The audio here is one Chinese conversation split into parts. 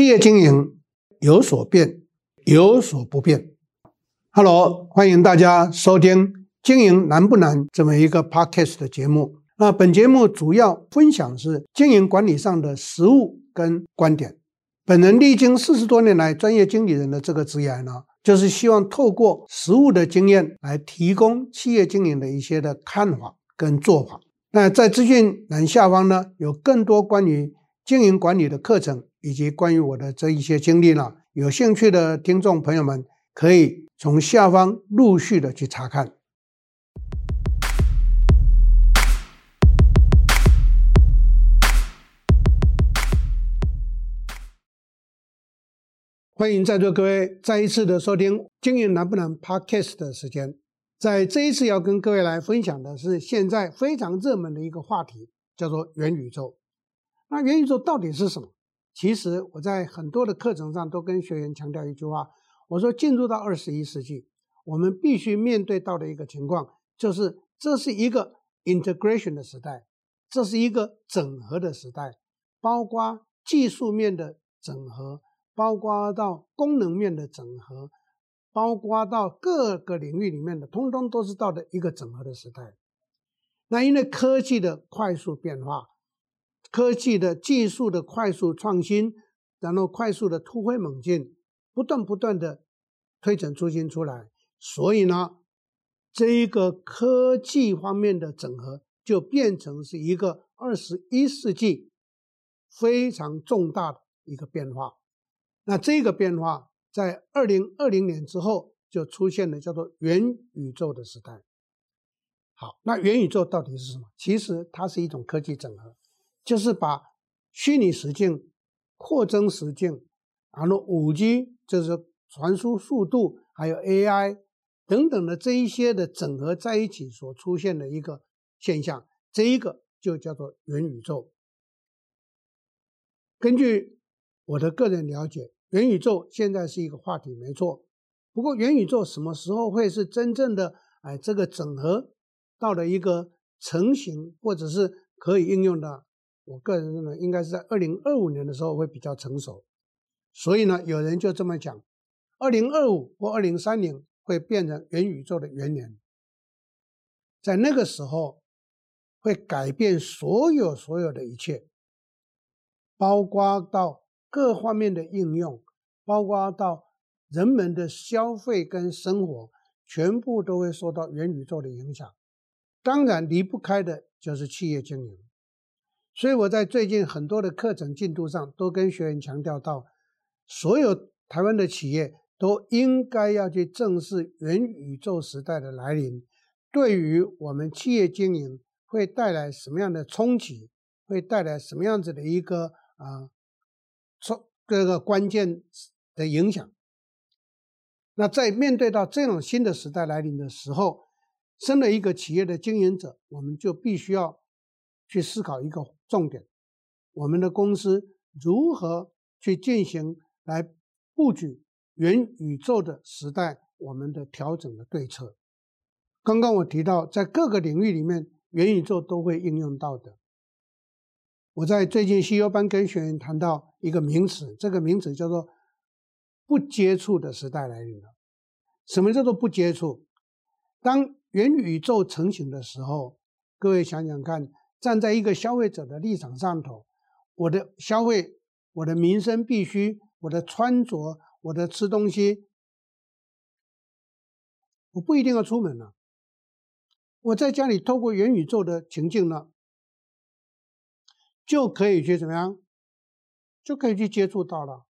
企业经营有所变，有所不变。Hello，欢迎大家收听《经营难不难》这么一个 Podcast 的节目。那本节目主要分享是经营管理上的实务跟观点。本人历经四十多年来专业经理人的这个职业呢，就是希望透过实务的经验来提供企业经营的一些的看法跟做法。那在资讯栏下方呢，有更多关于经营管理的课程，以及关于我的这一些经历呢，有兴趣的听众朋友们可以从下方陆续的去查看。欢迎在座各位再一次的收听《经营难不难》Podcast 的时间。在这一次要跟各位来分享的是现在非常热门的一个话题，叫做元宇宙。那元宇宙到底是什么？其实我在很多的课程上都跟学员强调一句话，我说进入到二十一世纪，我们必须面对到的一个情况，就是这是一个 integration 的时代，这是一个整合的时代，包括技术面的整合，包括到功能面的整合。包括到各个领域里面的，通通都是到的一个整合的时代。那因为科技的快速变化，科技的技术的快速创新，然后快速的突飞猛进，不断不断的推陈出新出来，所以呢，这一个科技方面的整合就变成是一个二十一世纪非常重大的一个变化。那这个变化。在二零二零年之后，就出现了叫做元宇宙的时代。好，那元宇宙到底是什么？其实它是一种科技整合，就是把虚拟实境、扩增实境，然后五 G 就是传输速度，还有 AI 等等的这一些的整合在一起所出现的一个现象。这一个就叫做元宇宙。根据我的个人了解。元宇宙现在是一个话题，没错。不过，元宇宙什么时候会是真正的哎这个整合到了一个成型，或者是可以应用的？我个人认为，应该是在二零二五年的时候会比较成熟。所以呢，有人就这么讲：二零二五或二零三零会变成元宇宙的元年，在那个时候会改变所有所有的一切，包括到。各方面的应用，包括到人们的消费跟生活，全部都会受到元宇宙的影响。当然离不开的就是企业经营。所以我在最近很多的课程进度上，都跟学员强调到，所有台湾的企业都应该要去正视元宇宙时代的来临，对于我们企业经营会带来什么样的冲击，会带来什么样子的一个啊？呃从各个关键的影响，那在面对到这种新的时代来临的时候，身为一个企业的经营者，我们就必须要去思考一个重点：我们的公司如何去进行来布局元宇宙的时代，我们的调整的对策。刚刚我提到，在各个领域里面，元宇宙都会应用到的。我在最近 CEO 班跟学员谈到一个名词，这个名词叫做“不接触的时代来临了”。什么叫做不接触？当元宇宙成型的时候，各位想想看，站在一个消费者的立场上头，我的消费、我的民生必须、我的穿着、我的吃东西，我不一定要出门了，我在家里透过元宇宙的情境呢。就可以去怎么样？就可以去接触到了。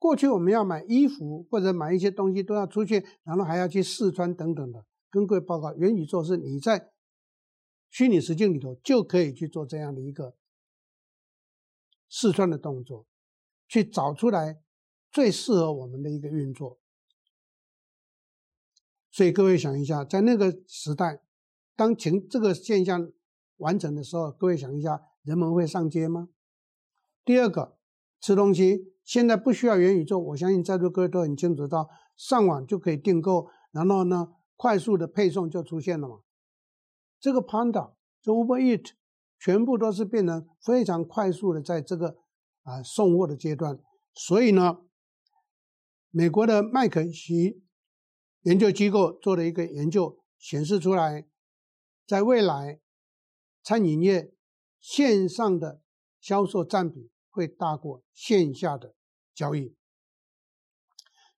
过去我们要买衣服或者买一些东西都要出去，然后还要去试穿等等的。跟各位报告，元宇宙是你在虚拟实境里头就可以去做这样的一个试穿的动作，去找出来最适合我们的一个运作。所以各位想一下，在那个时代，当情这个现象完成的时候，各位想一下。人们会上街吗？第二个，吃东西现在不需要元宇宙，我相信在座各位都很清楚到，上网就可以订购，然后呢，快速的配送就出现了嘛。这个 Panda，这 Uber Eat，全部都是变成非常快速的，在这个啊送货的阶段。所以呢，美国的麦肯锡研究机构做了一个研究，显示出来，在未来，餐饮业线上的销售占比会大过线下的交易。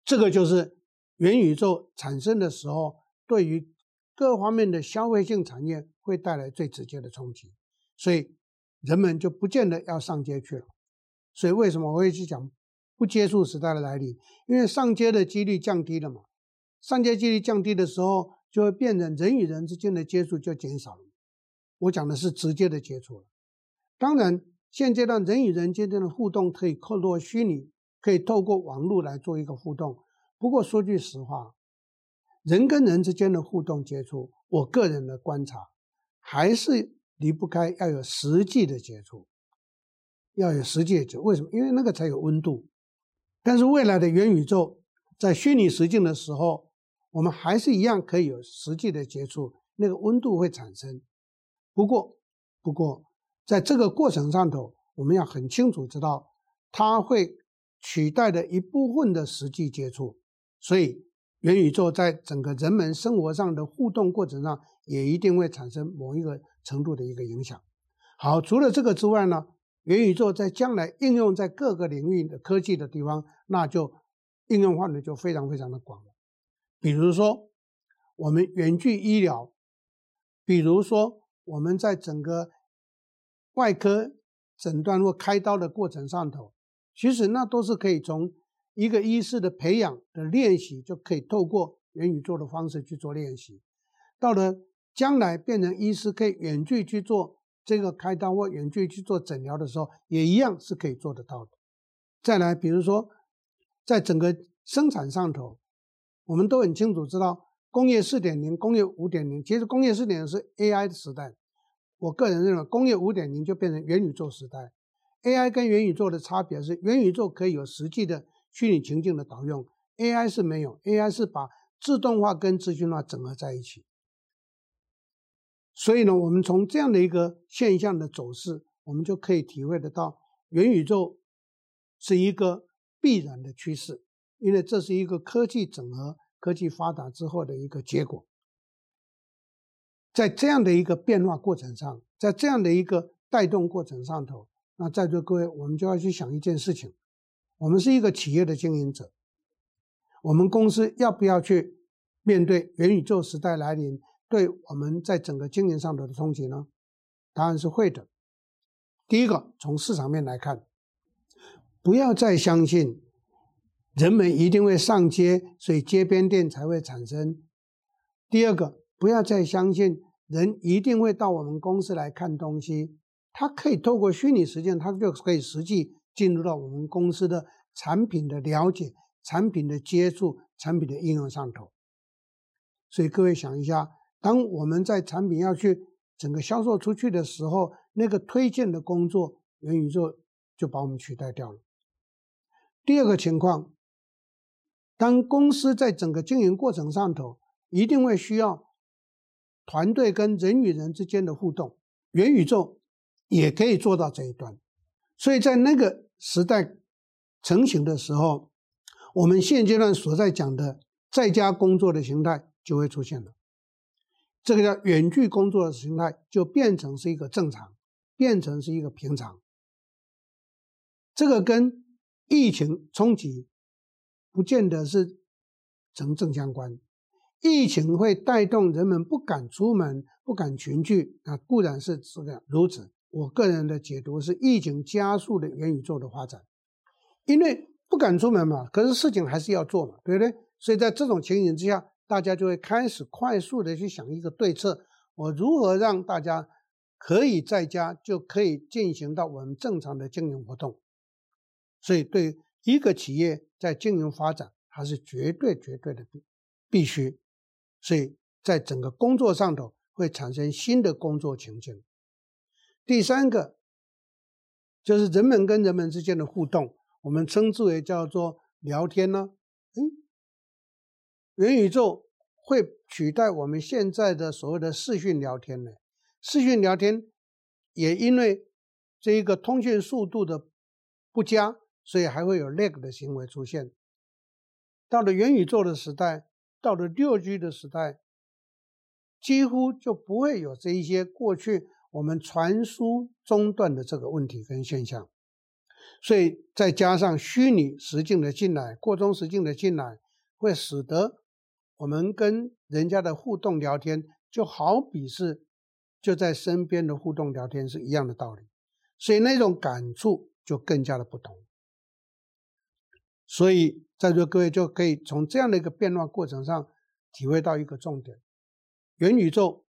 这个就是元宇宙产生的时候，对于各方面的消费性产业会带来最直接的冲击，所以人们就不见得要上街去了。所以为什么我会去讲？不接触时代的来临，因为上街的几率降低了嘛。上街几率降低的时候，就会变成人与人之间的接触就减少了。我讲的是直接的接触了。当然，现阶段人与人之间的互动可以透过虚拟，可以透过网络来做一个互动。不过说句实话，人跟人之间的互动接触，我个人的观察，还是离不开要有实际的接触，要有实际的接触。为什么？因为那个才有温度。但是未来的元宇宙，在虚拟实境的时候，我们还是一样可以有实际的接触，那个温度会产生。不过，不过，在这个过程上头，我们要很清楚知道，它会取代的一部分的实际接触。所以，元宇宙在整个人们生活上的互动过程上，也一定会产生某一个程度的一个影响。好，除了这个之外呢？元宇宙在将来应用在各个领域的科技的地方，那就应用范围就非常非常的广了。比如说，我们远距医疗，比如说我们在整个外科诊断或开刀的过程上头，其实那都是可以从一个医师的培养的练习，就可以透过元宇宙的方式去做练习。到了将来变成医师可以远距去做。这个开刀或远距去做诊疗的时候，也一样是可以做得到的。再来，比如说，在整个生产上头，我们都很清楚知道，工业四点零、工业五点零，其实工业四点零是 AI 的时代。我个人认为，工业五点零就变成元宇宙时代。AI 跟元宇宙的差别是，元宇宙可以有实际的虚拟情境的导用，AI 是没有，AI 是把自动化跟资讯化整合在一起。所以呢，我们从这样的一个现象的走势，我们就可以体会得到，元宇宙是一个必然的趋势，因为这是一个科技整合、科技发达之后的一个结果。在这样的一个变化过程上，在这样的一个带动过程上头，那在座各位，我们就要去想一件事情：我们是一个企业的经营者，我们公司要不要去面对元宇宙时代来临？对我们在整个经营上的冲击呢？答案是会的。第一个，从市场面来看，不要再相信人们一定会上街，所以街边店才会产生。第二个，不要再相信人一定会到我们公司来看东西，他可以透过虚拟实践，他就可以实际进入到我们公司的产品的了解、产品的接触、产品的应用上头。所以各位想一下。当我们在产品要去整个销售出去的时候，那个推荐的工作，元宇宙就把我们取代掉了。第二个情况，当公司在整个经营过程上头，一定会需要团队跟人与人之间的互动，元宇宙也可以做到这一端。所以在那个时代成型的时候，我们现阶段所在讲的在家工作的形态就会出现了。这个叫远距工作的形态，就变成是一个正常，变成是一个平常。这个跟疫情冲击不见得是成正相关。疫情会带动人们不敢出门、不敢群聚，那固然是这样如此。我个人的解读是，疫情加速了元宇宙的发展，因为不敢出门嘛，可是事情还是要做嘛，对不对？所以在这种情形之下。大家就会开始快速的去想一个对策，我如何让大家可以在家就可以进行到我们正常的经营活动。所以，对一个企业在经营发展，它是绝对绝对的必必须。所以在整个工作上头会产生新的工作情境。第三个就是人们跟人们之间的互动，我们称之为叫做聊天呢。诶元宇宙会取代我们现在的所谓的视讯聊天呢？视讯聊天也因为这一个通讯速度的不佳，所以还会有 lag 的行为出现。到了元宇宙的时代，到了六 G 的时代，几乎就不会有这一些过去我们传输中断的这个问题跟现象。所以再加上虚拟实境的进来，扩充实境的进来，会使得我们跟人家的互动聊天，就好比是就在身边的互动聊天是一样的道理。所以那种感触就更加的不同。所以在座各位就可以从这样的一个变化过程上体会到一个重点：元宇宙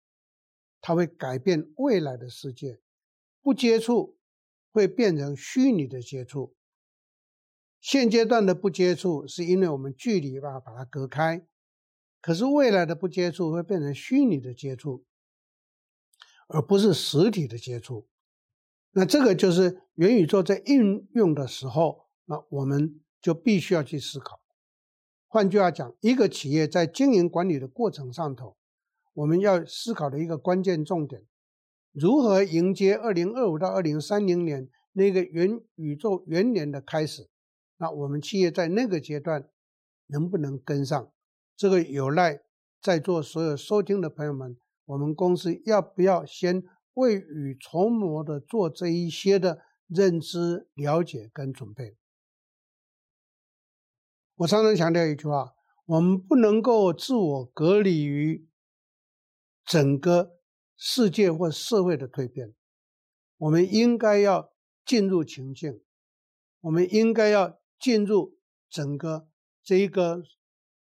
它会改变未来的世界，不接触。会变成虚拟的接触。现阶段的不接触，是因为我们距离吧把它隔开。可是未来的不接触会变成虚拟的接触，而不是实体的接触。那这个就是元宇宙在应用的时候，那我们就必须要去思考。换句话讲，一个企业在经营管理的过程上头，我们要思考的一个关键重点。如何迎接二零二五到二零三零年那个元宇宙元年的开始？那我们企业在那个阶段能不能跟上？这个有赖在座所有收听的朋友们，我们公司要不要先未雨绸缪的做这一些的认知、了解跟准备？我常常强调一句话：我们不能够自我隔离于整个。世界或社会的蜕变，我们应该要进入情境，我们应该要进入整个这一个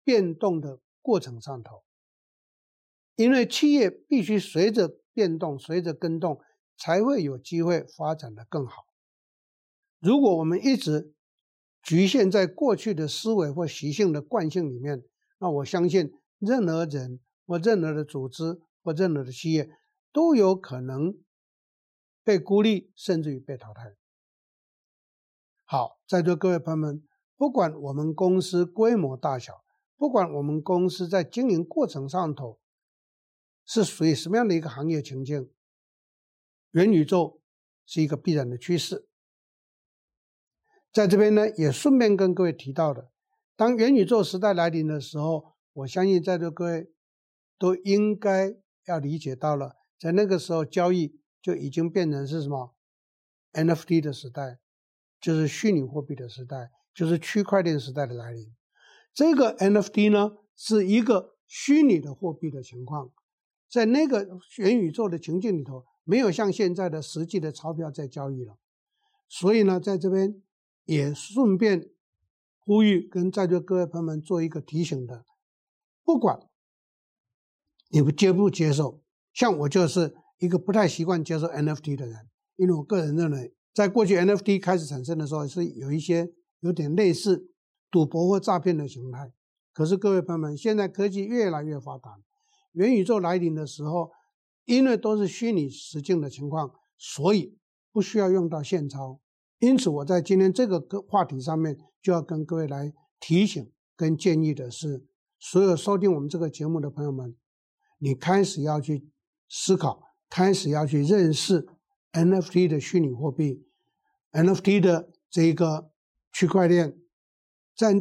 变动的过程上头，因为企业必须随着变动、随着跟动，才会有机会发展的更好。如果我们一直局限在过去的思维或习性的惯性里面，那我相信任何人或任何的组织或任何的企业。都有可能被孤立，甚至于被淘汰。好，在座各位朋友们，不管我们公司规模大小，不管我们公司在经营过程上头是属于什么样的一个行业情境，元宇宙是一个必然的趋势。在这边呢，也顺便跟各位提到的，当元宇宙时代来临的时候，我相信在座各位都应该要理解到了。在那个时候，交易就已经变成是什么？NFT 的时代，就是虚拟货币的时代，就是区块链时代的来临。这个 NFT 呢，是一个虚拟的货币的情况，在那个元宇宙的情境里头，没有像现在的实际的钞票在交易了。所以呢，在这边也顺便呼吁跟在座各位朋友们做一个提醒的：不管你们接不接受。像我就是一个不太习惯接受 NFT 的人，因为我个人认为，在过去 NFT 开始产生的时候，是有一些有点类似赌博或诈骗的形态。可是各位朋友们，现在科技越来越发达，元宇宙来临的时候，因为都是虚拟实境的情况，所以不需要用到现钞。因此，我在今天这个话题上面，就要跟各位来提醒跟建议的是，所有收听我们这个节目的朋友们，你开始要去。思考，开始要去认识 NFT 的虚拟货币，NFT 的这一个区块链，在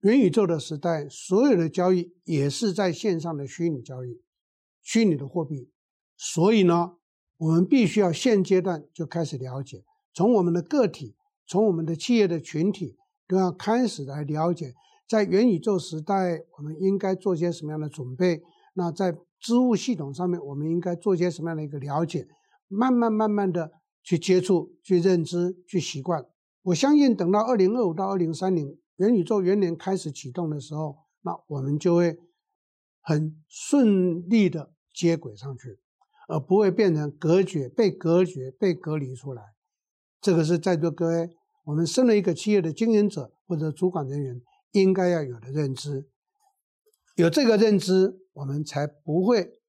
元宇宙的时代，所有的交易也是在线上的虚拟交易，虚拟的货币。所以呢，我们必须要现阶段就开始了解，从我们的个体，从我们的企业的群体，都要开始来了解，在元宇宙时代，我们应该做些什么样的准备。那在支付系统上面，我们应该做些什么样的一个了解？慢慢慢慢的去接触、去认知、去习惯。我相信，等到二零二五到二零三零元宇宙元年开始启动的时候，那我们就会很顺利的接轨上去，而不会变成隔绝、被隔绝、被隔离出来。这个是在座各位，我们身为一个企业的经营者或者主管人员应该要有的认知。有这个认知，我们才不会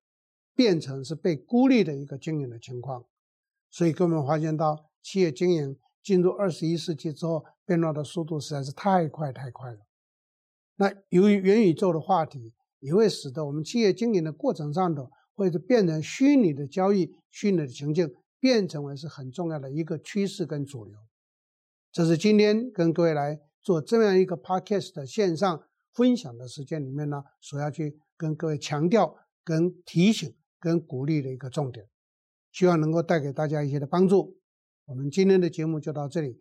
变成是被孤立的一个经营的情况。所以，各位们发现到企业经营进入二十一世纪之后，变化的速度实在是太快太快了。那由于元宇宙的话题，也会使得我们企业经营的过程上头，或者变成虚拟的交易、虚拟的情境，变成为是很重要的一个趋势跟主流。这是今天跟各位来做这样一个 podcast 的线上分享的时间里面呢，所要去跟各位强调、跟提醒、跟鼓励的一个重点，希望能够带给大家一些的帮助。我们今天的节目就到这里，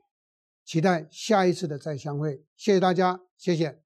期待下一次的再相会。谢谢大家，谢谢。